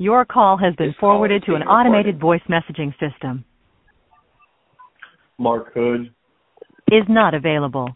Your call has been forwarded to an automated voice messaging system. Mark Hood. Is not available.